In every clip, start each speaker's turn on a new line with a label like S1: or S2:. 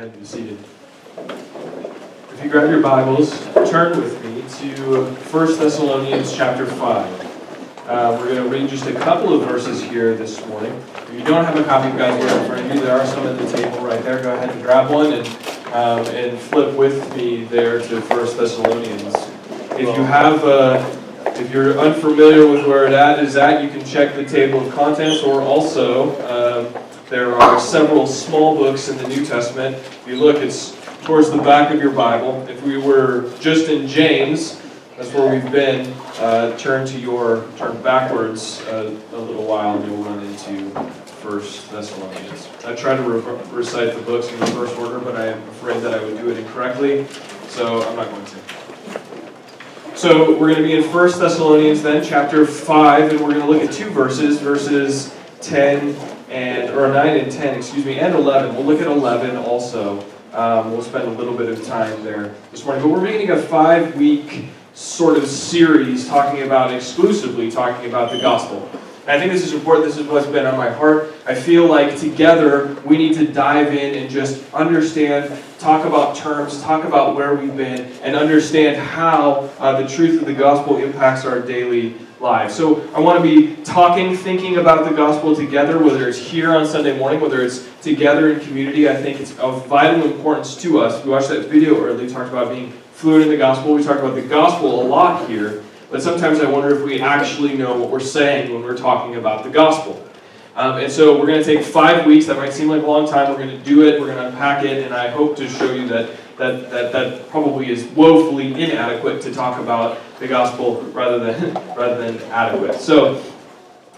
S1: and be seated. If you grab your Bibles, turn with me to 1 Thessalonians chapter 5. Uh, we're going to read just a couple of verses here this morning. If you don't have a copy of God's Word in front of you, there are some at the table right there. Go ahead and grab one and, um, and flip with me there to 1 Thessalonians. If you have, uh, if you're unfamiliar with where it at is at, you can check the table of contents, or also there are several small books in the New Testament. If you look, it's towards the back of your Bible. If we were just in James, that's where we've been. Uh, turn to your turn backwards uh, a little while, and you'll run into First Thessalonians. I try to re- recite the books in reverse order, but I am afraid that I would do it incorrectly, so I'm not going to. So we're going to be in First Thessalonians then, chapter 5, and we're going to look at two verses, verses 10 and or 9 and 10, excuse me, and 11. We'll look at 11 also. Um, we'll spend a little bit of time there this morning. But we're beginning a five week sort of series talking about exclusively talking about the gospel. I think this is important. This is what's been on my heart. I feel like together we need to dive in and just understand, talk about terms, talk about where we've been, and understand how uh, the truth of the gospel impacts our daily lives. So I want to be talking, thinking about the gospel together, whether it's here on Sunday morning, whether it's together in community. I think it's of vital importance to us. We watched that video earlier, talked about being fluent in the gospel. We talked about the gospel a lot here, but sometimes I wonder if we actually know what we're saying when we're talking about the gospel. Um, and so we're going to take five weeks. That might seem like a long time. We're going to do it. We're going to unpack it, and I hope to show you that that, that, that probably is woefully inadequate to talk about the gospel rather than, rather than adequate. So,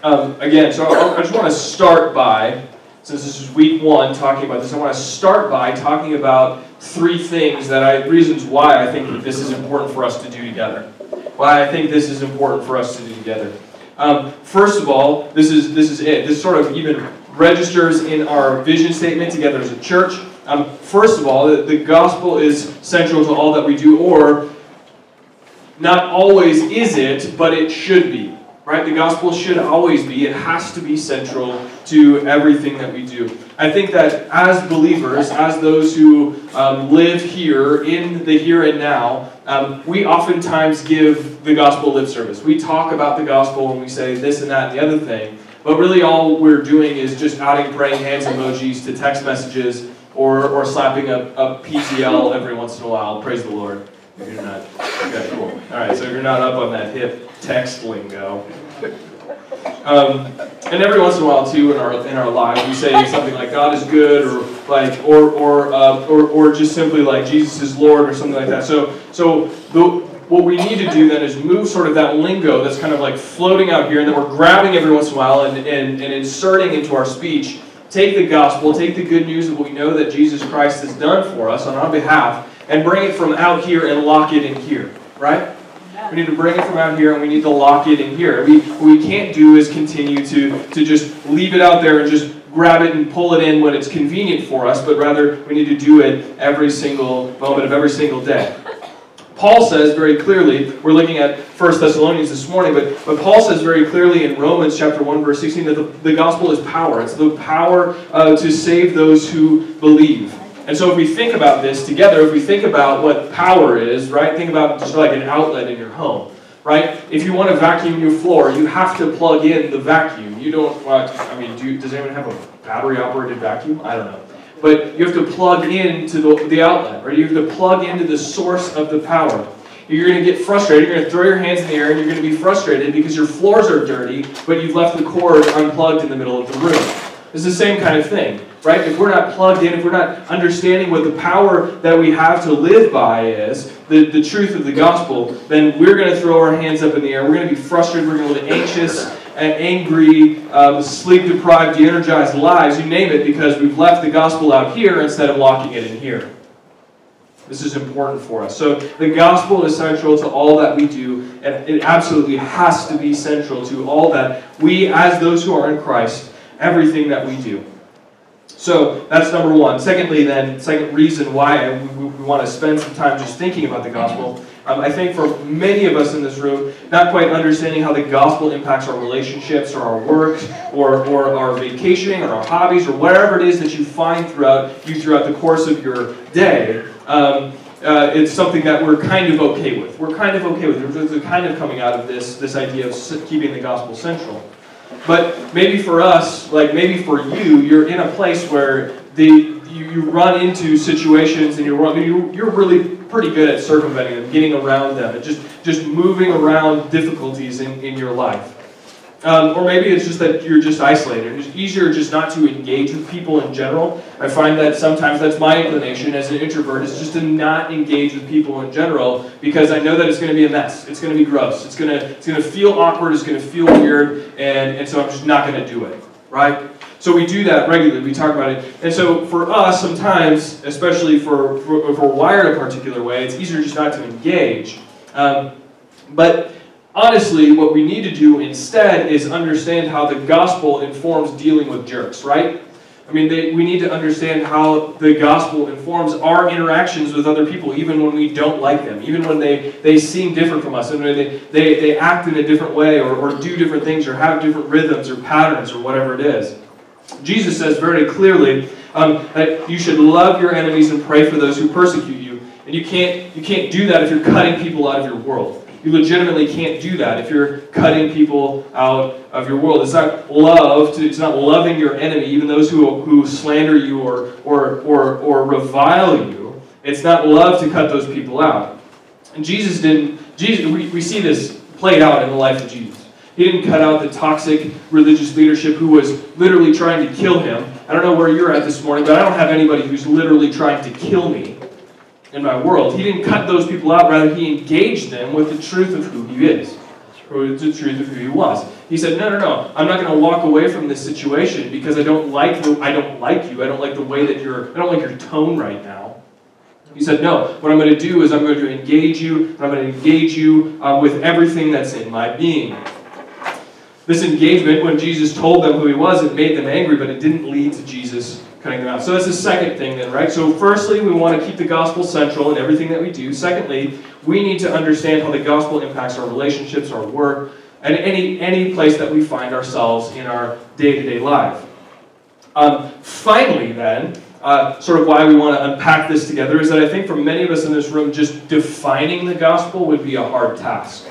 S1: um, again, so I, I just want to start by, since this is week one talking about this, I want to start by talking about three things that I, reasons why I think that this is important for us to do together. Why I think this is important for us to do together. Um, first of all, this is, this is it. This sort of even registers in our vision statement together as a church. Um, first of all, the, the gospel is central to all that we do, or not always is it, but it should be. Right? The gospel should always be, it has to be central to everything that we do. I think that as believers, as those who um, live here in the here and now, um, we oftentimes give the gospel lip service. We talk about the gospel and we say this and that and the other thing, but really all we're doing is just adding praying hands emojis to text messages or, or slapping a, a PTL every once in a while. Praise the Lord. If you're not, okay, cool. All right, so you're not up on that hip text lingo. Um, and every once in a while, too, in our in our lives, we say something like "God is good," or like, or or uh, or, or just simply like "Jesus is Lord" or something like that. So so the, what we need to do then is move sort of that lingo that's kind of like floating out here, and then we're grabbing every once in a while and, and, and inserting into our speech. Take the gospel, take the good news of what we know that Jesus Christ has done for us on our behalf, and bring it from out here and lock it in here, right? We need to bring it from out here and we need to lock it in here. We, what we can't do is continue to, to just leave it out there and just grab it and pull it in when it's convenient for us, but rather we need to do it every single moment of every single day. Paul says very clearly, we're looking at 1 Thessalonians this morning, but, but Paul says very clearly in Romans chapter 1, verse 16, that the, the gospel is power. It's the power uh, to save those who believe. And so if we think about this together, if we think about what power is, right, think about just like an outlet in your home, right? If you want to vacuum your floor, you have to plug in the vacuum. You don't. I mean, do, does anyone have a battery operated vacuum? I don't know. But you have to plug into the, the outlet, right? You have to plug into the source of the power. You're going to get frustrated. You're going to throw your hands in the air and you're going to be frustrated because your floors are dirty, but you've left the cord unplugged in the middle of the room. It's the same kind of thing, right? If we're not plugged in, if we're not understanding what the power that we have to live by is, the, the truth of the gospel, then we're going to throw our hands up in the air. We're going to be frustrated. We're going to be anxious and angry, um, sleep deprived, de energized lives, you name it, because we've left the gospel out here instead of locking it in here. This is important for us. So the gospel is central to all that we do, and it absolutely has to be central to all that we, as those who are in Christ, everything that we do. So that's number one. Secondly, then, second reason why we, we want to spend some time just thinking about the gospel Um, I think for many of us in this room, not quite understanding how the gospel impacts our relationships or our work or, or our vacationing or our hobbies or whatever it is that you find throughout you throughout the course of your day. Um, uh, it's something that we're kind of okay with. We're kind of okay with. We're kind of coming out of this this idea of keeping the gospel central. But maybe for us, like maybe for you, you're in a place where the you, you run into situations and you're you, you're really pretty good at circumventing them, getting around them, and just just moving around difficulties in, in your life. Um, or maybe it's just that you're just isolated. It's easier just not to engage with people in general. I find that sometimes that's my inclination as an introvert is just to not engage with people in general because I know that it's going to be a mess. It's going to be gross. It's going to it's going to feel awkward. It's going to feel weird, and and so I'm just not going to do it. Right? So we do that regularly. We talk about it, and so for us, sometimes, especially for for if we're wired a particular way, it's easier just not to engage. Um, but honestly, what we need to do instead is understand how the gospel informs dealing with jerks, right? I mean, they, we need to understand how the gospel informs our interactions with other people, even when we don't like them, even when they, they seem different from us, and they, they, they act in a different way, or, or do different things, or have different rhythms, or patterns, or whatever it is. Jesus says very clearly um, that you should love your enemies and pray for those who persecute you. And you can't, you can't do that if you're cutting people out of your world. You legitimately can't do that if you're cutting people out of your world. It's not love. To, it's not loving your enemy, even those who, who slander you or, or, or, or revile you. It's not love to cut those people out. And Jesus didn't. Jesus, we, we see this played out in the life of Jesus. He didn't cut out the toxic religious leadership who was literally trying to kill him. I don't know where you're at this morning, but I don't have anybody who's literally trying to kill me in my world. He didn't cut those people out, rather, he engaged them with the truth of who he is, or the truth of who he was. He said, No, no, no, I'm not going to walk away from this situation because I don't like the, I don't like you. I don't like the way that you're, I don't like your tone right now. He said, No, what I'm going to do is I'm going to engage you, and I'm going to engage you uh, with everything that's in my being. This engagement, when Jesus told them who he was, it made them angry, but it didn't lead to Jesus cutting them out. So that's the second thing then, right? So firstly, we want to keep the gospel central in everything that we do. Secondly, we need to understand how the gospel impacts our relationships, our work, and any any place that we find ourselves in our day-to-day life. Um, finally, then, uh, sort of why we want to unpack this together is that I think for many of us in this room, just defining the gospel would be a hard task.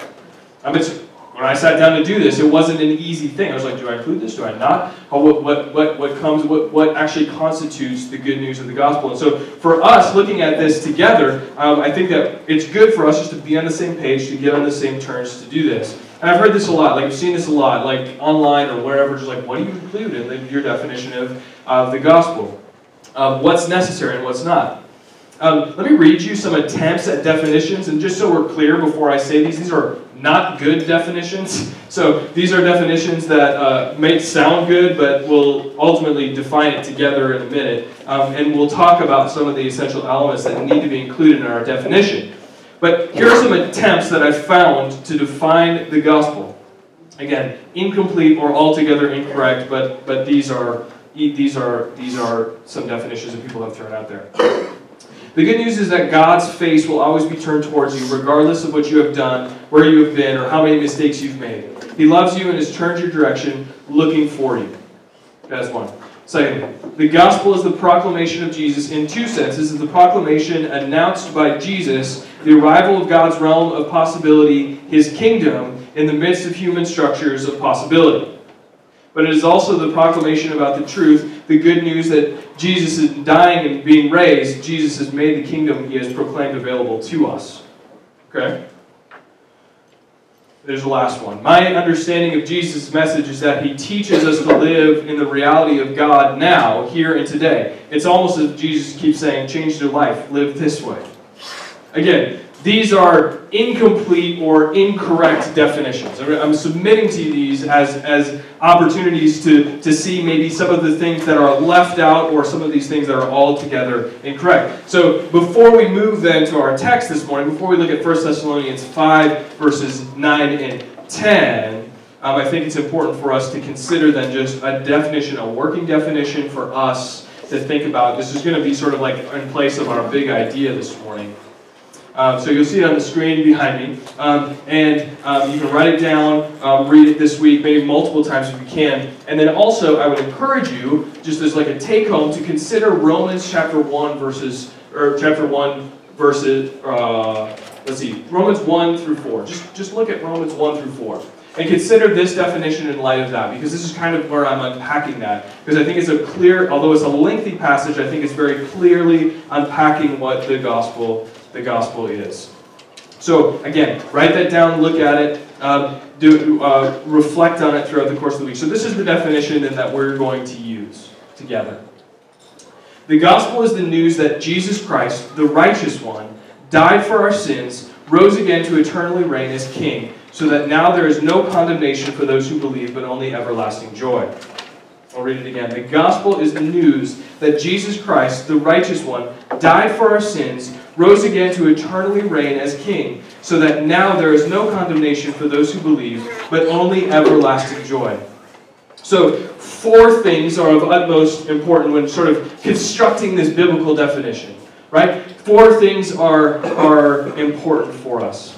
S1: Um, it's when I sat down to do this, it wasn't an easy thing. I was like, do I include this? Do I not? What, what, what, what comes, what, what actually constitutes the good news of the gospel? And so for us, looking at this together, um, I think that it's good for us just to be on the same page, to get on the same terms to do this. And I've heard this a lot, like I've seen this a lot, like online or wherever, just like, what do you include in the, your definition of, of the gospel? Um, what's necessary and what's not? Um, let me read you some attempts at definitions, and just so we're clear before I say these, these are not good definitions. So these are definitions that uh, may sound good, but we'll ultimately define it together in a minute. Um, and we'll talk about some of the essential elements that need to be included in our definition. But here are some attempts that I've found to define the gospel. Again, incomplete or altogether incorrect, but, but these, are, these, are, these are some definitions that people have thrown out there. The good news is that God's face will always be turned towards you, regardless of what you have done, where you have been, or how many mistakes you've made. He loves you and has turned your direction, looking for you. That's one. The gospel is the proclamation of Jesus in two senses. It's the proclamation announced by Jesus, the arrival of God's realm of possibility, his kingdom, in the midst of human structures of possibility. But it is also the proclamation about the truth, the good news that Jesus is dying and being raised. Jesus has made the kingdom he has proclaimed available to us. Okay? There's the last one. My understanding of Jesus' message is that he teaches us to live in the reality of God now, here and today. It's almost as Jesus keeps saying, change your life, live this way. Again, these are incomplete or incorrect definitions. I'm submitting to these as, as opportunities to, to see maybe some of the things that are left out or some of these things that are altogether incorrect. So before we move then to our text this morning, before we look at 1 Thessalonians 5, verses 9 and 10, um, I think it's important for us to consider then just a definition, a working definition for us to think about. This is going to be sort of like in place of our big idea this morning. Um, so you'll see it on the screen behind me. Um, and um, you can write it down, um, read it this week, maybe multiple times if you can. And then also, I would encourage you, just as like a take home, to consider Romans chapter 1 verses, or chapter 1 verses, uh, let's see, Romans 1 through 4. Just, just look at Romans 1 through 4. And consider this definition in light of that, because this is kind of where I'm unpacking that. Because I think it's a clear, although it's a lengthy passage, I think it's very clearly unpacking what the gospel, the gospel is. So again, write that down, look at it, um, do, uh, reflect on it throughout the course of the week. So this is the definition that we're going to use together. The gospel is the news that Jesus Christ, the righteous one, died for our sins, rose again to eternally reign as king so that now there is no condemnation for those who believe, but only everlasting joy. I'll read it again. The gospel is the news that Jesus Christ, the righteous one, died for our sins, rose again to eternally reign as king, so that now there is no condemnation for those who believe, but only everlasting joy. So, four things are of utmost importance when sort of constructing this biblical definition, right? Four things are, are important for us.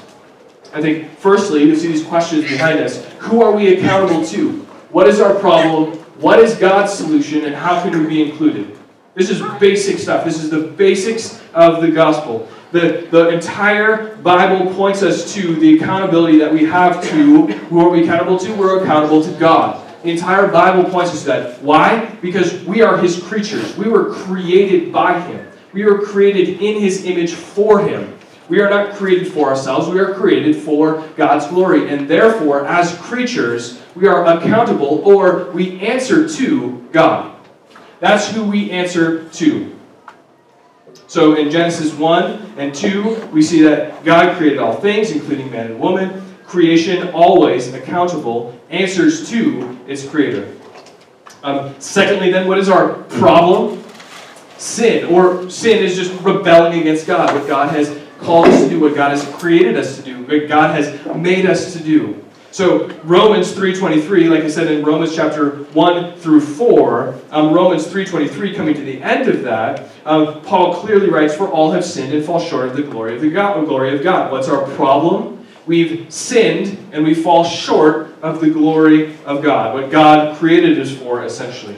S1: I think, firstly, you see these questions behind us. Who are we accountable to? What is our problem? What is God's solution? And how can we be included? This is basic stuff. This is the basics of the gospel. The, the entire Bible points us to the accountability that we have to. Who are we accountable to? We're accountable to God. The entire Bible points us to that. Why? Because we are His creatures. We were created by Him. We were created in His image for Him. We are not created for ourselves, we are created for God's glory. And therefore, as creatures, we are accountable or we answer to God. That's who we answer to. So in Genesis 1 and 2, we see that God created all things, including man and woman. Creation, always accountable, answers to its creator. Um, secondly, then, what is our problem? Sin, or sin is just rebelling against God, what God has called us to do, what God has created us to do, what God has made us to do. So Romans 3.23, like I said in Romans chapter 1 through 4, um, Romans 3.23 coming to the end of that, um, Paul clearly writes, For all have sinned and fall short of the glory of, the God, glory of God. What's our problem? We've sinned and we fall short of the glory of God, what God created us for, essentially.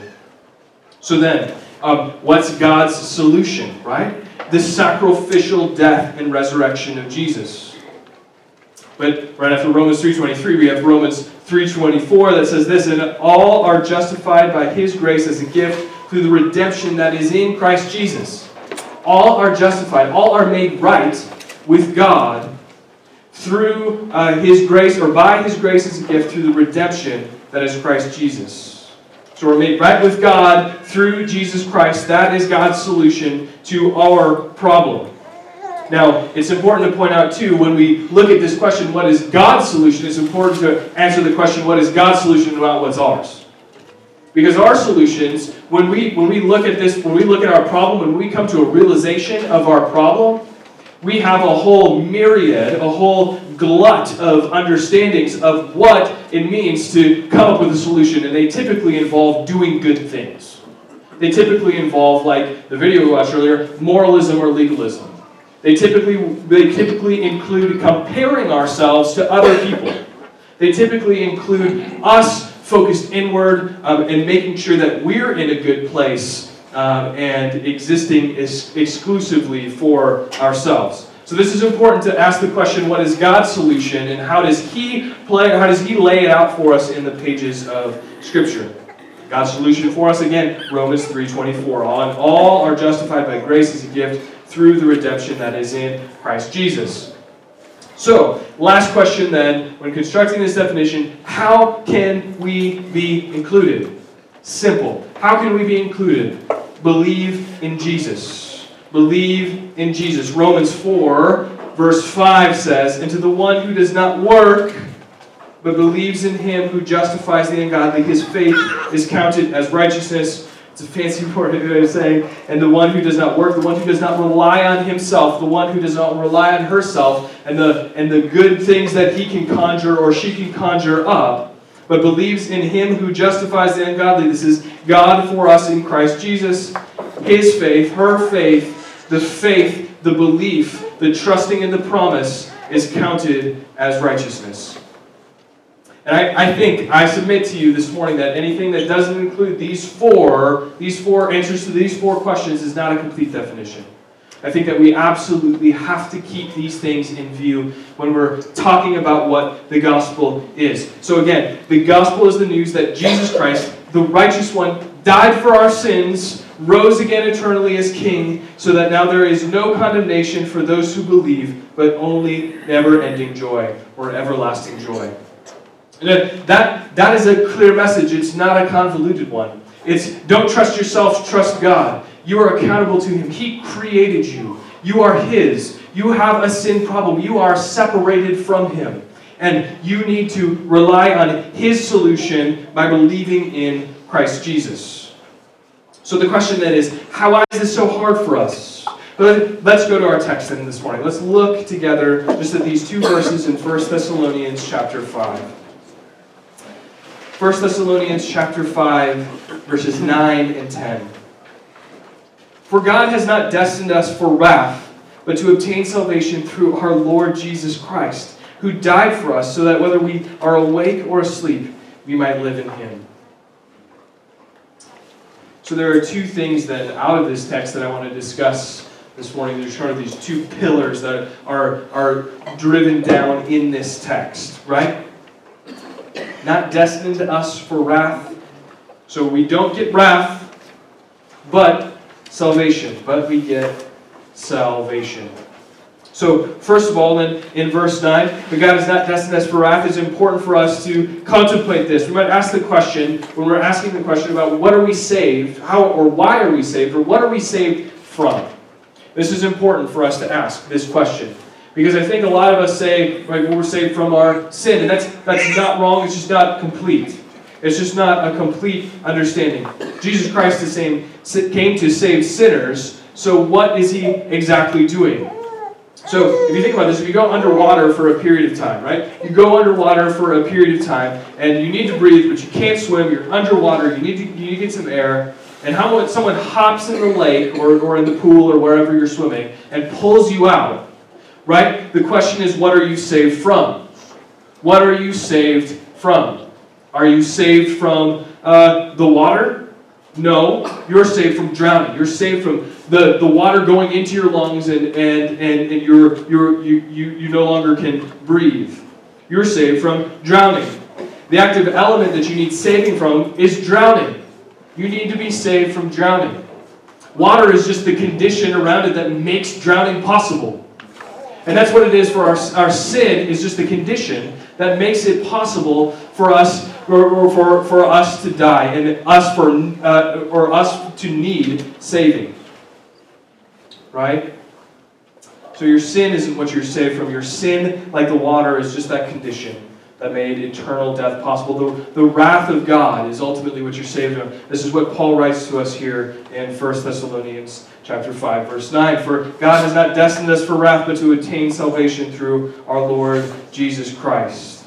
S1: So then, um, what's God's solution, right? the sacrificial death and resurrection of Jesus. But right after Romans 3.23, we have Romans 3.24 that says this, And all are justified by his grace as a gift through the redemption that is in Christ Jesus. All are justified, all are made right with God through uh, his grace, or by his grace as a gift through the redemption that is Christ Jesus. So we're made right with God through Jesus Christ. That is God's solution to our problem. Now, it's important to point out, too, when we look at this question, what is God's solution? It's important to answer the question, what is God's solution, about what's ours. Because our solutions, when we, when we look at this, when we look at our problem, when we come to a realization of our problem, we have a whole myriad, a whole glut of understandings of what it means to come up with a solution, and they typically involve doing good things. They typically involve, like the video we watched earlier, moralism or legalism. They typically, they typically include comparing ourselves to other people. They typically include us focused inward um, and making sure that we're in a good place um, and existing is exclusively for ourselves. So this is important to ask the question, what is God's solution and how does he play how does he lay it out for us in the pages of scripture? God's solution for us again, Romans 3:24. All, all are justified by grace as a gift through the redemption that is in Christ Jesus. So, last question then, when constructing this definition, how can we be included? Simple. How can we be included? Believe in Jesus. Believe in Jesus. Romans 4, verse 5 says, And to the one who does not work, but believes in him who justifies the ungodly, his faith is counted as righteousness. It's a fancy word of saying, and the one who does not work, the one who does not rely on himself, the one who does not rely on herself, and the, and the good things that he can conjure or she can conjure up, but believes in him who justifies the ungodly. This is God for us in Christ Jesus. His faith, her faith, the faith, the belief, the trusting in the promise is counted as righteousness. And I, I think, I submit to you this morning that anything that doesn't include these four, these four answers to these four questions is not a complete definition. I think that we absolutely have to keep these things in view when we're talking about what the gospel is. So, again, the gospel is the news that Jesus Christ, the righteous one, died for our sins, rose again eternally as king, so that now there is no condemnation for those who believe, but only never ending joy or everlasting joy. And that, that is a clear message. It's not a convoluted one. It's don't trust yourself, trust God. You are accountable to Him. He created you. You are His. You have a sin problem. You are separated from Him. And you need to rely on His solution by believing in Christ Jesus. So the question then is how is this so hard for us? But let's go to our text then this morning. Let's look together just at these two verses in 1 Thessalonians chapter 5. 1 Thessalonians chapter 5, verses 9 and 10. For God has not destined us for wrath, but to obtain salvation through our Lord Jesus Christ, who died for us, so that whether we are awake or asleep, we might live in him. So there are two things that out of this text that I want to discuss this morning. There's sort of these two pillars that are, are driven down in this text, right? Not destined to us for wrath. So we don't get wrath, but salvation. But we get salvation. So, first of all, then, in verse 9, that God is not destined us for wrath, it's important for us to contemplate this. We might ask the question, when we're asking the question about what are we saved, how or why are we saved, or what are we saved from? This is important for us to ask this question. Because I think a lot of us say, right, we're saved from our sin, and that's, that's not wrong, it's just not complete. It's just not a complete understanding. Jesus Christ is saying, came to save sinners, so what is he exactly doing? So, if you think about this, if you go underwater for a period of time, right? You go underwater for a period of time, and you need to breathe, but you can't swim, you're underwater, you need to, you need to get some air, and how someone hops in the lake or, or in the pool or wherever you're swimming and pulls you out, right? The question is, what are you saved from? What are you saved from? Are you saved from uh, the water? No, you're saved from drowning. You're saved from the, the water going into your lungs and, and, and, and you're, you're, you, you, you no longer can breathe. You're saved from drowning. The active element that you need saving from is drowning. You need to be saved from drowning. Water is just the condition around it that makes drowning possible. And that's what it is for our, our sin is just the condition that makes it possible for us or, for, for us to die and us for uh, or us to need saving. Right? So your sin isn't what you're saved from. Your sin, like the water, is just that condition that made eternal death possible. The, the wrath of God is ultimately what you're saved from. This is what Paul writes to us here in 1 Thessalonians chapter 5, verse 9. For God has not destined us for wrath, but to attain salvation through our Lord Jesus Christ.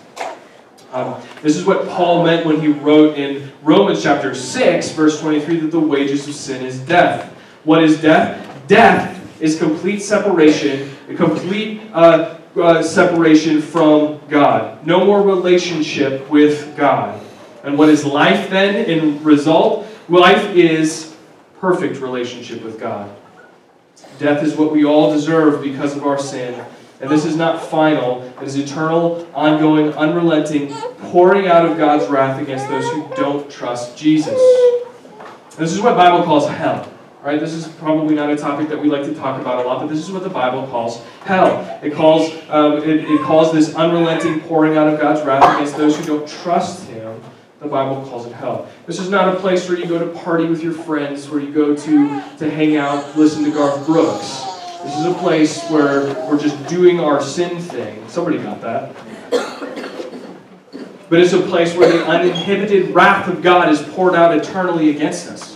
S1: Um, this is what Paul meant when he wrote in Romans chapter 6, verse 23, that the wages of sin is death. What is death? Death is complete separation, a complete uh, uh, separation from God. No more relationship with God. And what is life then in result? Life is perfect relationship with God. Death is what we all deserve because of our sin. And this is not final, it is eternal, ongoing, unrelenting, pouring out of God's wrath against those who don't trust Jesus. This is what Bible calls hell. Right? This is probably not a topic that we like to talk about a lot, but this is what the Bible calls hell. It calls, um, it, it calls this unrelenting pouring out of God's wrath against those who don't trust Him. The Bible calls it hell. This is not a place where you go to party with your friends, where you go to, to hang out, listen to Garth Brooks. This is a place where we're just doing our sin thing. Somebody got that. But it's a place where the uninhibited wrath of God is poured out eternally against us.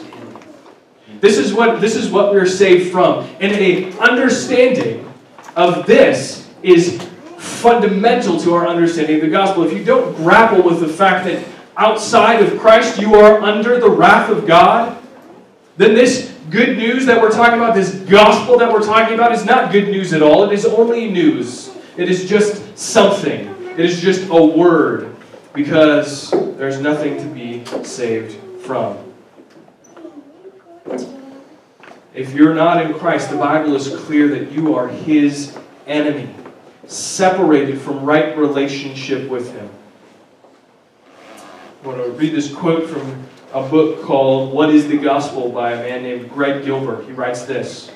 S1: This is what, this is what we're saved from. And a understanding of this is fundamental to our understanding of the gospel. If you don't grapple with the fact that outside of Christ you are under the wrath of God, then this good news that we're talking about, this gospel that we're talking about, is not good news at all. It is only news. It is just something. It is just a word because there's nothing to be saved from. If you're not in Christ, the Bible is clear that you are His enemy, separated from right relationship with Him. I want to read this quote from a book called What is the Gospel by a man named Greg Gilbert. He writes this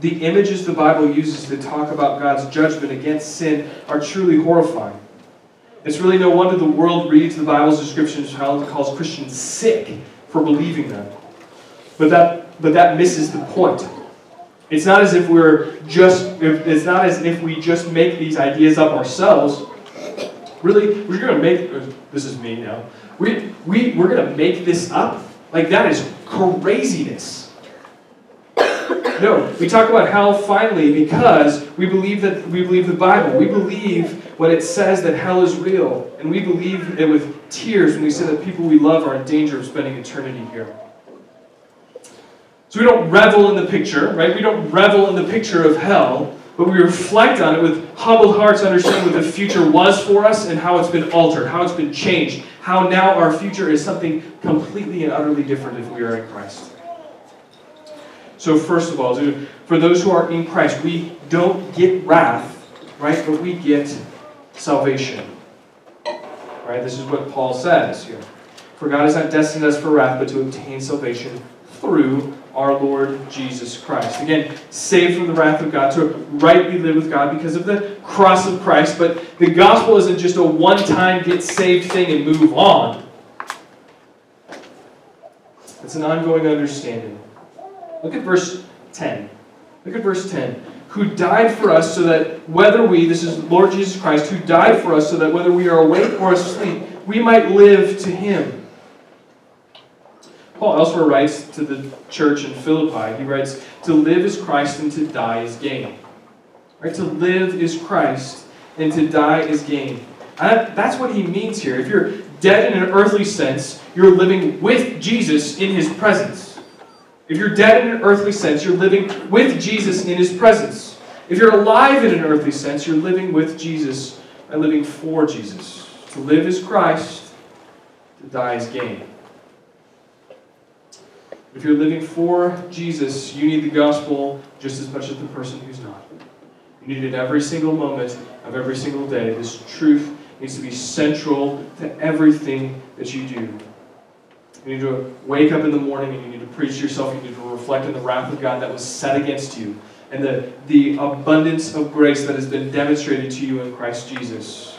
S1: The images the Bible uses to talk about God's judgment against sin are truly horrifying. It's really no wonder the world reads the Bible's descriptions and calls Christians sick for believing them. But that, but that misses the point. It's not as if we're just, it's not as if we just make these ideas up ourselves. Really, we're going to make, uh, this is me now, we, we, we're going to make this up? Like, that is craziness. No, we talk about hell finally because we believe that we believe the Bible. We believe when it says that hell is real, and we believe it with tears when we say that people we love are in danger of spending eternity here. So we don't revel in the picture, right? We don't revel in the picture of hell, but we reflect on it with humbled hearts, understanding what the future was for us and how it's been altered, how it's been changed, how now our future is something completely and utterly different if we are in Christ. So, first of all, for those who are in Christ, we don't get wrath, right? But we get salvation. Right? This is what Paul says here. For God has not destined us for wrath, but to obtain salvation through our Lord Jesus Christ. Again, saved from the wrath of God, to rightly live with God because of the cross of Christ. But the gospel isn't just a one time get saved thing and move on, it's an ongoing understanding. Look at verse 10. Look at verse 10. Who died for us so that whether we, this is Lord Jesus Christ, who died for us so that whether we are awake or asleep, we might live to him. Paul elsewhere writes to the church in Philippi, he writes, To live is Christ and to die is gain. Right? To live is Christ and to die is gain. That's what he means here. If you're dead in an earthly sense, you're living with Jesus in his presence. If you're dead in an earthly sense, you're living with Jesus in his presence. If you're alive in an earthly sense, you're living with Jesus and living for Jesus. To live is Christ, to die is gain. If you're living for Jesus, you need the gospel just as much as the person who's not. You need it every single moment of every single day. This truth needs to be central to everything that you do. You need to wake up in the morning and you need to preach to yourself. You need to reflect on the wrath of God that was set against you and the, the abundance of grace that has been demonstrated to you in Christ Jesus.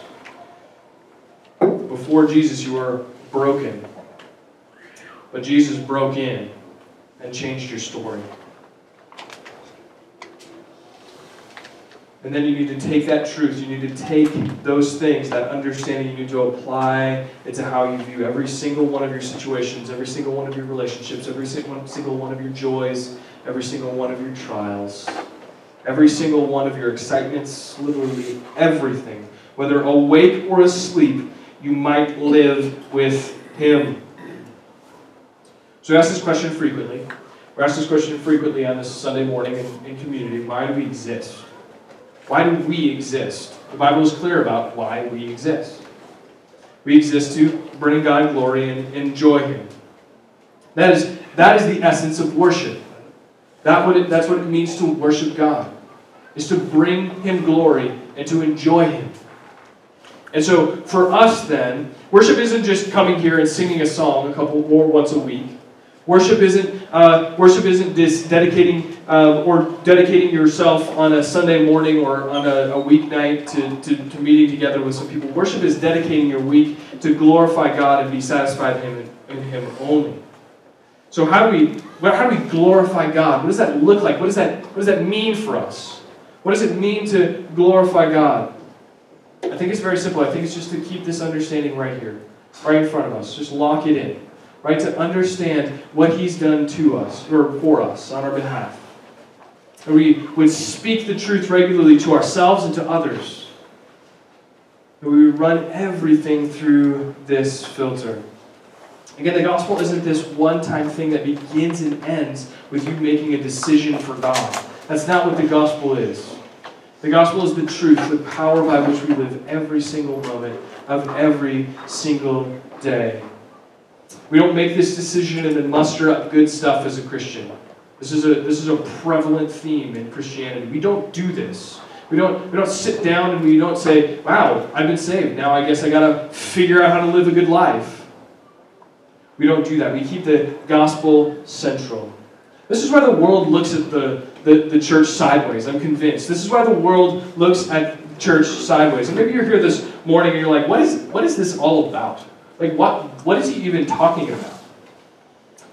S1: Before Jesus, you were broken, but Jesus broke in and changed your story. And then you need to take that truth, you need to take those things, that understanding, you need to apply it to how you view every single one of your situations, every single one of your relationships, every single one of your joys, every single one of your trials, every single one of your excitements, literally everything. Whether awake or asleep, you might live with Him. So we ask this question frequently. We ask this question frequently on this Sunday morning in, in community. Why do we exist? Why do we exist? The Bible is clear about why we exist. We exist to bring God glory and enjoy Him. That is, that is the essence of worship. That what it, that's what it means to worship God, is to bring Him glory and to enjoy Him. And so for us then, worship isn't just coming here and singing a song a couple or once a week. Worship isn't uh, worship isn't this dedicating uh, or dedicating yourself on a Sunday morning or on a, a weeknight to, to, to, meeting together with some people. Worship is dedicating your week to glorify God and be satisfied in Him, in Him only. So how do we how do we glorify God? What does that look like? What does that what does that mean for us? What does it mean to glorify God? I think it's very simple. I think it's just to keep this understanding right here, right in front of us. Just lock it in right? To understand what He's done to us, or for us, on our behalf. And we would speak the truth regularly to ourselves and to others. And we would run everything through this filter. Again, the gospel isn't this one time thing that begins and ends with you making a decision for God. That's not what the gospel is. The gospel is the truth, the power by which we live every single moment of every single day. We don't make this decision and then muster up good stuff as a Christian. This is a, this is a prevalent theme in Christianity. We don't do this. We don't, we don't sit down and we don't say, wow, I've been saved. Now I guess I got to figure out how to live a good life. We don't do that. We keep the gospel central. This is why the world looks at the, the, the church sideways. I'm convinced. This is why the world looks at church sideways. And maybe you're here this morning and you're like, what is, what is this all about? Like, what, what is he even talking about?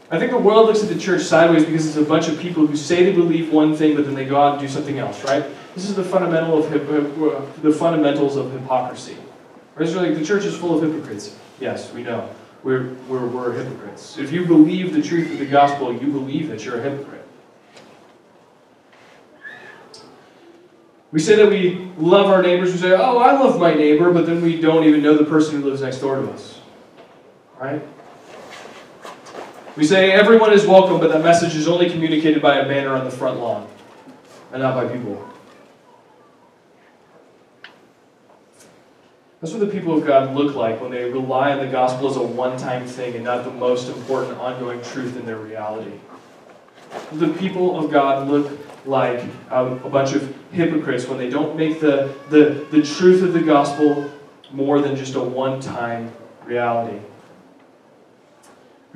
S1: I think the world looks at the church sideways because it's a bunch of people who say they believe one thing, but then they go out and do something else, right? This is the fundamental of hip, uh, the fundamentals of hypocrisy. Right? So like the church is full of hypocrites. Yes, we know we're, we're, we're hypocrites. If you believe the truth of the gospel, you believe that you're a hypocrite. We say that we love our neighbors. We say, oh, I love my neighbor, but then we don't even know the person who lives next door to us. Right? We say everyone is welcome, but that message is only communicated by a banner on the front lawn and not by people. That's what the people of God look like when they rely on the gospel as a one time thing and not the most important ongoing truth in their reality. The people of God look like a, a bunch of hypocrites when they don't make the, the, the truth of the gospel more than just a one time reality.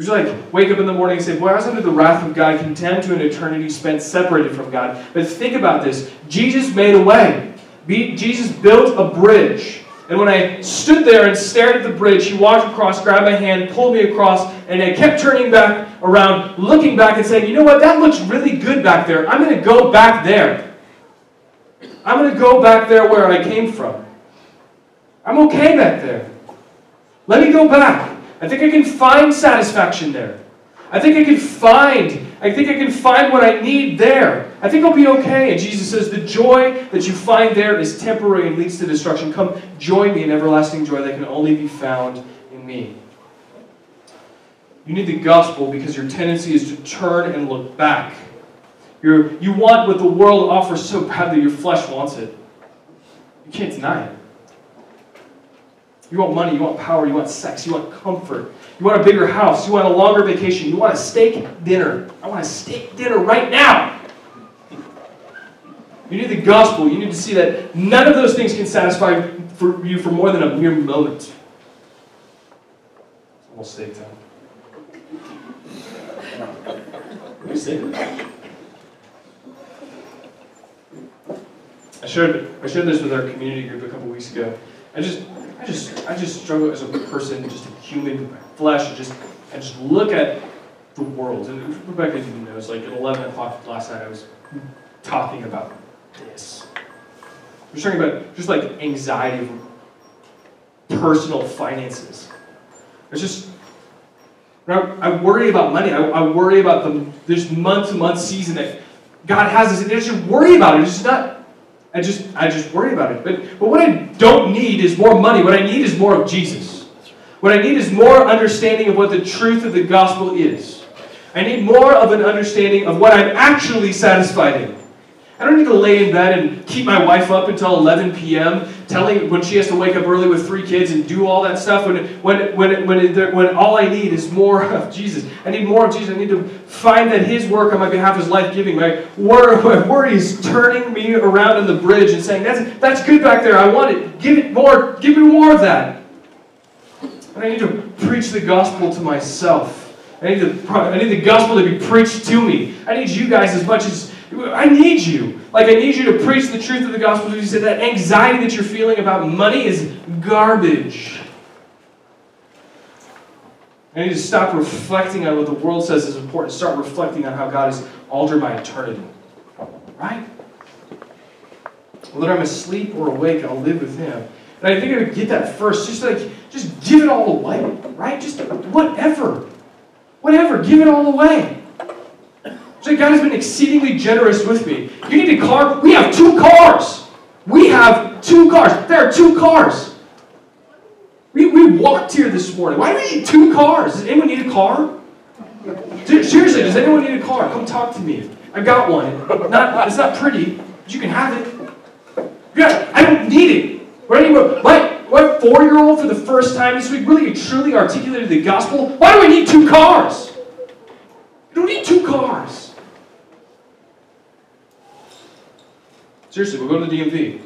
S1: We just like wake up in the morning and say, Boy, I was under the wrath of God, condemned to an eternity spent separated from God. But think about this Jesus made a way, Jesus built a bridge. And when I stood there and stared at the bridge, he walked across, grabbed my hand, pulled me across, and I kept turning back around, looking back and saying, You know what? That looks really good back there. I'm going to go back there. I'm going to go back there where I came from. I'm okay back there. Let me go back. I think I can find satisfaction there. I think I can find, I think I can find what I need there. I think I'll be okay. And Jesus says, The joy that you find there is temporary and leads to destruction. Come join me in everlasting joy that can only be found in me. You need the gospel because your tendency is to turn and look back. You're, you want what the world offers so badly, your flesh wants it. You can't deny it. You want money, you want power, you want sex, you want comfort, you want a bigger house, you want a longer vacation, you want a steak dinner. I want a steak dinner right now. You need the gospel. You need to see that none of those things can satisfy for you for more than a mere moment. It's almost steak time. What do I shared, I shared this with our community group a couple weeks ago. I just, I just, I just struggle as a person, just a human, flesh, and just, I just look at the world. And Rebecca didn't know, it's like at 11 o'clock last night, I was talking about this. I was talking about just like anxiety personal finances. It's just, I worry about money. I, I worry about the this month to month season that God has us. And I just worry about it. It's just not I just I just worry about it. But but what I don't need is more money. What I need is more of Jesus. What I need is more understanding of what the truth of the gospel is. I need more of an understanding of what I'm actually satisfied in. I don't need to lay in bed and keep my wife up until 11 p.m. telling when she has to wake up early with three kids and do all that stuff when, when, when, when, when all I need is more of Jesus. I need more of Jesus. I need to find that His work on my behalf is life giving. My worry is turning me around in the bridge and saying, that's, that's good back there. I want it. Give it more. Give me more of that. And I need to preach the gospel to myself. I need, the, I need the gospel to be preached to me. I need you guys as much as I need you. Like, I need you to preach the truth of the gospel. You said that anxiety that you're feeling about money is garbage. I need to stop reflecting on what the world says is important. Start reflecting on how God has altered my eternity. Right? Whether I'm asleep or awake, I'll live with Him. And I think I would get that first. Just like, just give it all away. Right? Just whatever. Whatever. Give it all away. So God has been exceedingly generous with me. You need a car? We have two cars. We have two cars. There are two cars. We, we walked here this morning. Why do we need two cars? Does anyone need a car? Seriously, does anyone need a car? Come talk to me. I got one. Not, it's not pretty, but you can have it. Yeah, I don't need it. Right? My, my four-year-old for the first time this week really truly articulated the gospel. Why do we need two cars? You don't need two cars. Seriously, we'll go to the DMV.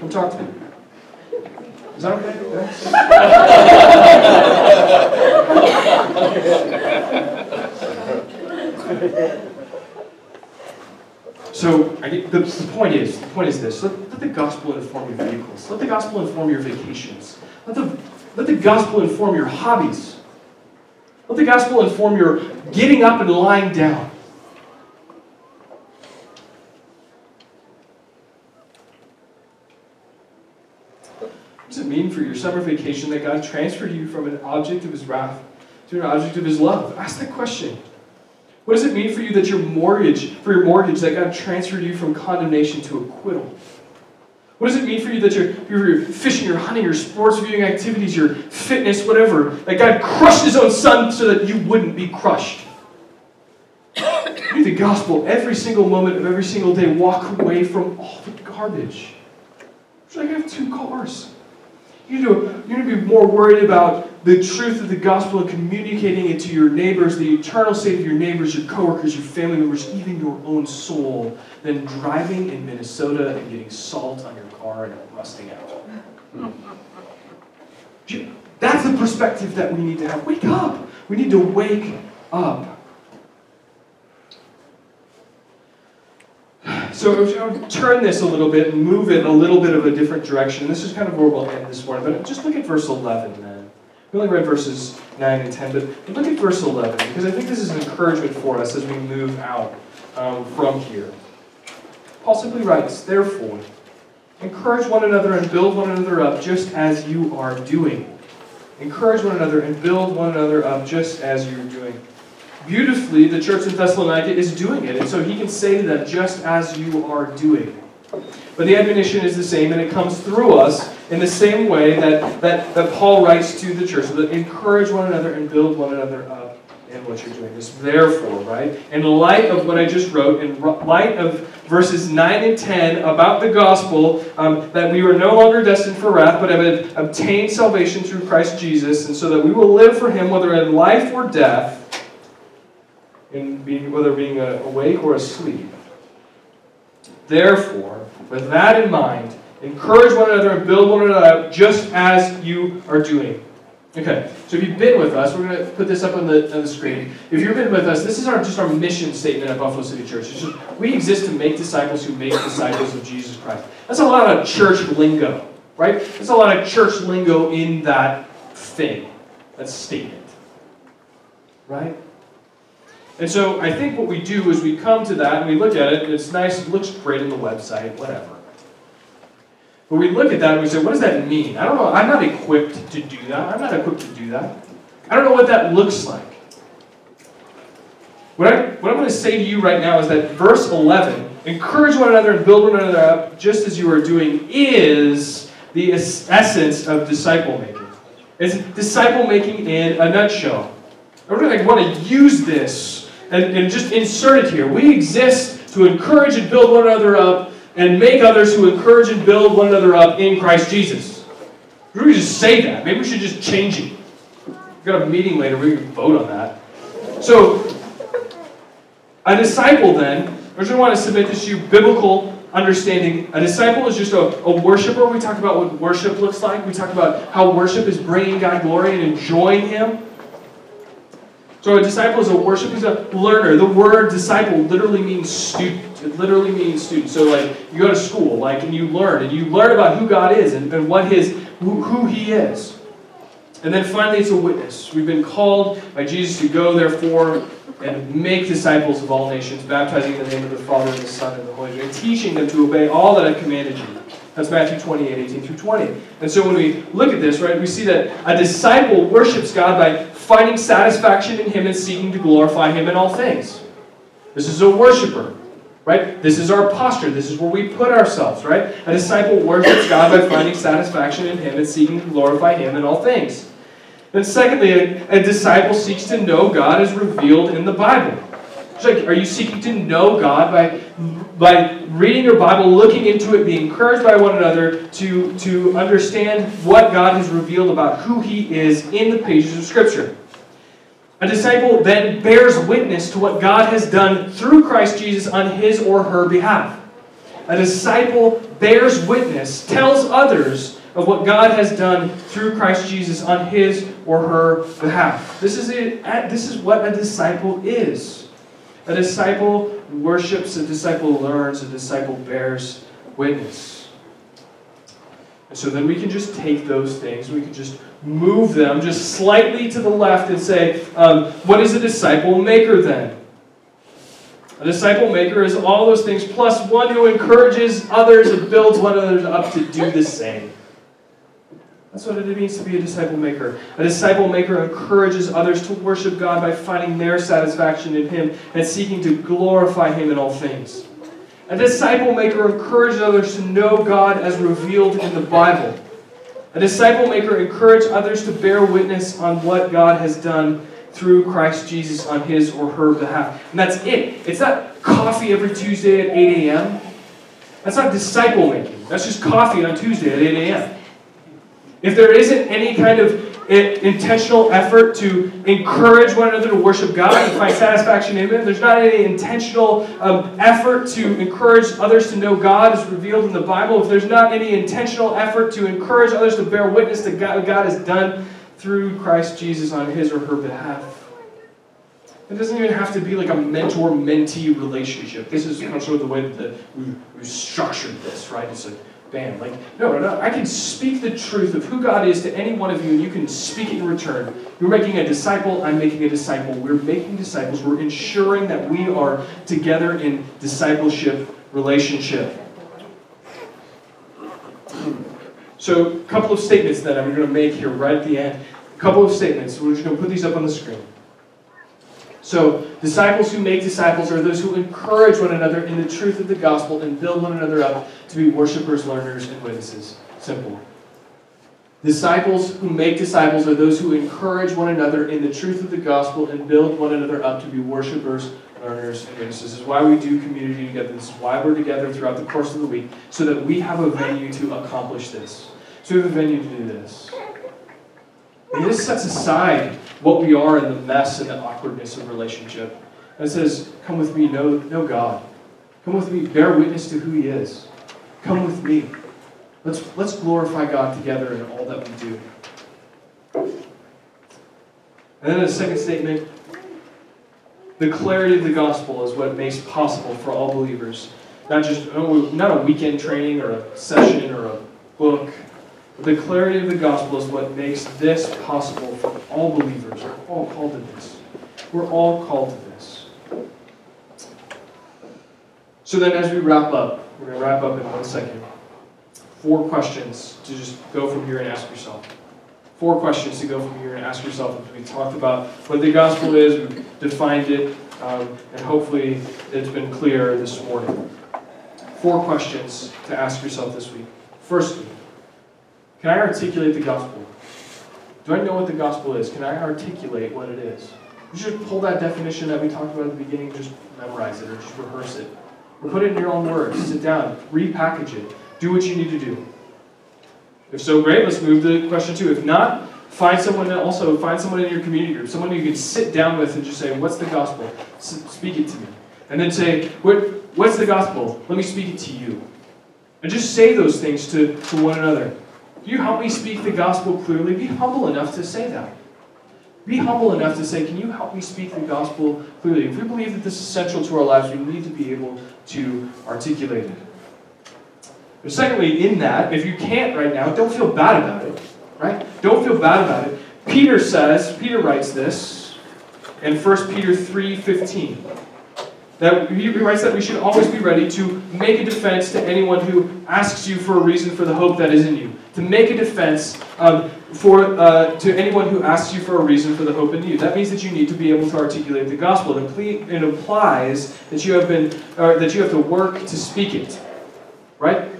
S1: Come talk to me. Is that okay? So I, the, the point is, the point is this: let, let the gospel inform your vehicles. Let the gospel inform your vacations. Let the let the gospel inform your hobbies. Let the gospel inform your getting up and lying down. What does it mean for your summer vacation that God transferred you from an object of his wrath to an object of his love? Ask that question. What does it mean for you that your mortgage, for your mortgage, that God transferred you from condemnation to acquittal? What does it mean for you that your, your fishing, your hunting, your sports viewing activities, your fitness, whatever, that God crushed his own son so that you wouldn't be crushed? Read the gospel every single moment of every single day. Walk away from all the garbage. It's like I have two cars. You need, to, you need to be more worried about the truth of the gospel and communicating it to your neighbors, the eternal state of your neighbors, your coworkers, your family members, even your own soul, than driving in Minnesota and getting salt on your car and rusting out. That's the perspective that we need to have. Wake up! We need to wake up. So I'll turn this a little bit and move it a little bit of a different direction. This is kind of where we'll end this morning, but just look at verse 11 then. We only read verses 9 and 10, but look at verse 11, because I think this is an encouragement for us as we move out um, from here. Paul simply writes, Therefore, encourage one another and build one another up just as you are doing. Encourage one another and build one another up just as you're doing. Beautifully, the church in Thessalonica is doing it, and so he can say to them, just as you are doing. But the admonition is the same, and it comes through us in the same way that, that, that Paul writes to the church. So that encourage one another and build one another up in what you're doing. This therefore, right? In light of what I just wrote, in light of verses 9 and 10 about the gospel, um, that we are no longer destined for wrath, but have obtained salvation through Christ Jesus, and so that we will live for him, whether in life or death, in being, whether being awake or asleep. Therefore, with that in mind, encourage one another and build one another up just as you are doing. Okay, so if you've been with us, we're going to put this up on the, on the screen. If you've been with us, this is our, just our mission statement at Buffalo City Church. Just, we exist to make disciples who make disciples of Jesus Christ. That's a lot of church lingo, right? That's a lot of church lingo in that thing, that statement, right? And so I think what we do is we come to that and we look at it, and it's nice, it looks great on the website, whatever. But we look at that and we say, what does that mean? I don't know. I'm not equipped to do that. I'm not equipped to do that. I don't know what that looks like. What, I, what I'm going to say to you right now is that verse 11, encourage one another and build one another up just as you are doing, is the essence of disciple making. It's disciple making in a nutshell. I really want to use this and, and just insert it here. We exist to encourage and build one another up and make others who encourage and build one another up in Christ Jesus. We could just say that. Maybe we should just change it. We've got a meeting later, we can vote on that. So, a disciple then, I just want to submit this to you biblical understanding. A disciple is just a, a worshiper. We talk about what worship looks like. We talk about how worship is bringing God glory and enjoying Him. So a disciple is a worshiper, is a learner. The word disciple literally means student. It literally means student. So like you go to school, like and you learn, and you learn about who God is and, and what his who, who he is. And then finally it's a witness. We've been called by Jesus to go therefore and make disciples of all nations, baptizing in the name of the Father and the Son and the Holy Spirit, teaching them to obey all that I've commanded you. That's Matthew 28, 18 through 20. And so when we look at this, right, we see that a disciple worships God by finding satisfaction in Him and seeking to glorify Him in all things. This is a worshiper. right? This is our posture. This is where we put ourselves, right? A disciple worships God by finding satisfaction in Him and seeking to glorify Him in all things. Then, secondly, a, a disciple seeks to know God as revealed in the Bible. Like, are you seeking to know God by, by reading your Bible, looking into it, being encouraged by one another to, to understand what God has revealed about who He is in the pages of Scripture? A disciple then bears witness to what God has done through Christ Jesus on his or her behalf. A disciple bears witness, tells others of what God has done through Christ Jesus on his or her behalf. This is, a, this is what a disciple is. A disciple worships, a disciple learns, a disciple bears witness. And so then we can just take those things, we can just move them just slightly to the left and say, um, what is a disciple maker then? A disciple maker is all those things plus one who encourages others and builds one another up to do the same. That's what it means to be a disciple maker. A disciple maker encourages others to worship God by finding their satisfaction in Him and seeking to glorify Him in all things. A disciple maker encourages others to know God as revealed in the Bible. A disciple maker encourages others to bear witness on what God has done through Christ Jesus on his or her behalf. And that's it. It's not coffee every Tuesday at 8 a.m. That's not disciple making. That's just coffee on Tuesday at 8 a.m. If there isn't any kind of intentional effort to encourage one another to worship God and find satisfaction in Him, there's not any intentional um, effort to encourage others to know God as revealed in the Bible, if there's not any intentional effort to encourage others to bear witness to God, God has done through Christ Jesus on his or her behalf. It doesn't even have to be like a mentor mentee relationship. This is kind of sort of the way that we, we structured this, right? It's like, bam. Like, no, no, no. I can speak the truth of who God is to any one of you, and you can speak it in return. You're making a disciple, I'm making a disciple. We're making disciples. We're ensuring that we are together in discipleship relationship. So, a couple of statements that I'm going to make here right at the end. A couple of statements. We're just going to put these up on the screen. So, disciples who make disciples are those who encourage one another in the truth of the gospel and build one another up to be worshipers, learners, and witnesses. Simple. Disciples who make disciples are those who encourage one another in the truth of the gospel and build one another up to be worshipers, learners, and witnesses. This is why we do community together. This is why we're together throughout the course of the week, so that we have a venue to accomplish this. So we have a venue to do this. And this sets aside what we are in the mess and the awkwardness of relationship. And it says, Come with me, know, know God. Come with me, bear witness to who He is. Come with me. Let's, let's glorify God together in all that we do. And then the second statement the clarity of the gospel is what makes possible for all believers. Not just not a weekend training or a session or a book the clarity of the gospel is what makes this possible for all believers. We're all called to this. We're all called to this. So then, as we wrap up, we're going to wrap up in one second. Four questions to just go from here and ask yourself. Four questions to go from here and ask yourself. We talked about what the gospel is, we've defined it, um, and hopefully it's been clear this morning. Four questions to ask yourself this week. Firstly, can I articulate the gospel? Do I know what the gospel is? Can I articulate what it is? You should pull that definition that we talked about at the beginning, just memorize it or just rehearse it. Or put it in your own words. Sit down, repackage it. Do what you need to do. If so, great, let's move to question two. If not, find someone also, find someone in your community group, someone you can sit down with and just say, What's the gospel? Speak it to me. And then say, what, What's the gospel? Let me speak it to you. And just say those things to, to one another. You help me speak the gospel clearly. Be humble enough to say that. Be humble enough to say, Can you help me speak the gospel clearly? If we believe that this is central to our lives, we need to be able to articulate it. But secondly, in that, if you can't right now, don't feel bad about it. Right? Don't feel bad about it. Peter says, Peter writes this in 1 Peter 3:15. That he writes that we should always be ready to make a defense to anyone who asks you for a reason for the hope that is in you. To make a defense um, for uh, to anyone who asks you for a reason for the hope in you. That means that you need to be able to articulate the gospel. It, it implies that you have been or that you have to work to speak it, right?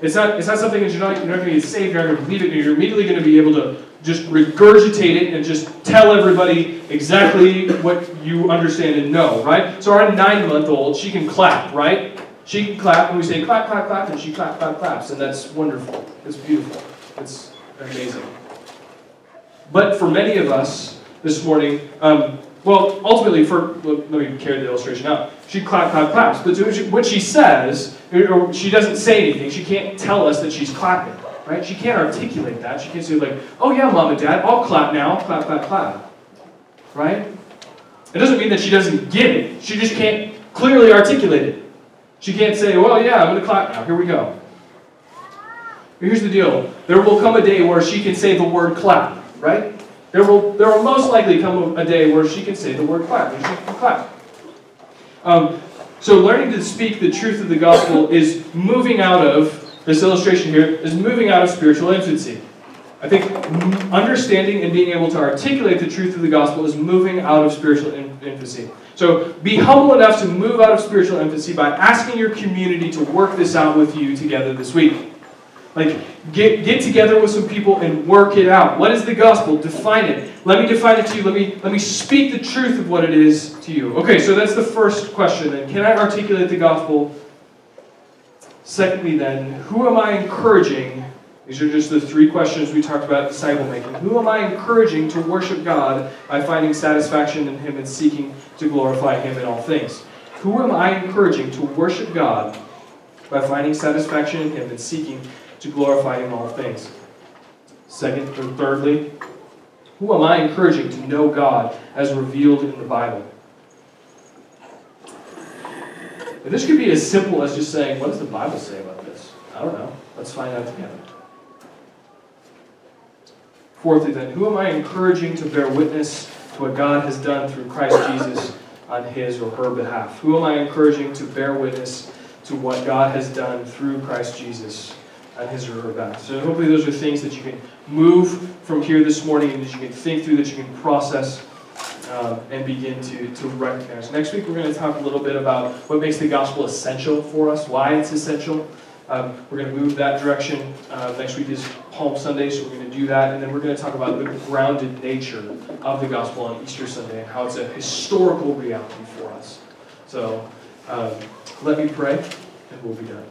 S1: It's not it's not something that you're not you're not going to get saved. You're not going to believe it. You're immediately going to be able to just regurgitate it and just tell everybody exactly what you understand and know, right? So our nine-month-old, she can clap, right? She can clap, and we say clap, clap, clap, and she clap, clap, claps, and that's wonderful. It's beautiful. It's amazing. But for many of us this morning, um, well, ultimately, for let me carry the illustration out. She clap, clap, claps, but what she says, or she doesn't say anything. She can't tell us that she's clapping. Right? She can't articulate that. She can't say like, "Oh yeah, mom and dad, I'll clap now." Clap, clap, clap. Right? It doesn't mean that she doesn't get it. She just can't clearly articulate it. She can't say, "Well, yeah, I'm going to clap now. Here we go." But Here's the deal. There will come a day where she can say the word clap, right? There will, there will most likely come a day where she can say the word clap, and she can clap. Um, so learning to speak the truth of the gospel is moving out of this illustration here is moving out of spiritual infancy. I think understanding and being able to articulate the truth of the gospel is moving out of spiritual infancy. So be humble enough to move out of spiritual infancy by asking your community to work this out with you together this week. Like, get, get together with some people and work it out. What is the gospel? Define it. Let me define it to you. Let me, let me speak the truth of what it is to you. Okay, so that's the first question then. Can I articulate the gospel Secondly, then, who am I encouraging? These are just the three questions we talked about disciple making. Who am I encouraging to worship God by finding satisfaction in Him and seeking to glorify Him in all things? Who am I encouraging to worship God by finding satisfaction in Him and seeking to glorify Him in all things? Second or thirdly, who am I encouraging to know God as revealed in the Bible? And this could be as simple as just saying, what does the Bible say about this? I don't know. Let's find out together. Fourthly, then, who am I encouraging to bear witness to what God has done through Christ Jesus on his or her behalf? Who am I encouraging to bear witness to what God has done through Christ Jesus on his or her behalf? So, hopefully, those are things that you can move from here this morning and that you can think through, that you can process um, and begin to, to recognize. Next week, we're going to talk a little bit about what makes the gospel essential for us, why it's essential. Um, we're going to move that direction. Uh, next week is Palm Sunday, so we're going to do that. And then we're going to talk about the grounded nature of the gospel on Easter Sunday and how it's a historical reality for us. So um, let me pray, and we'll be done.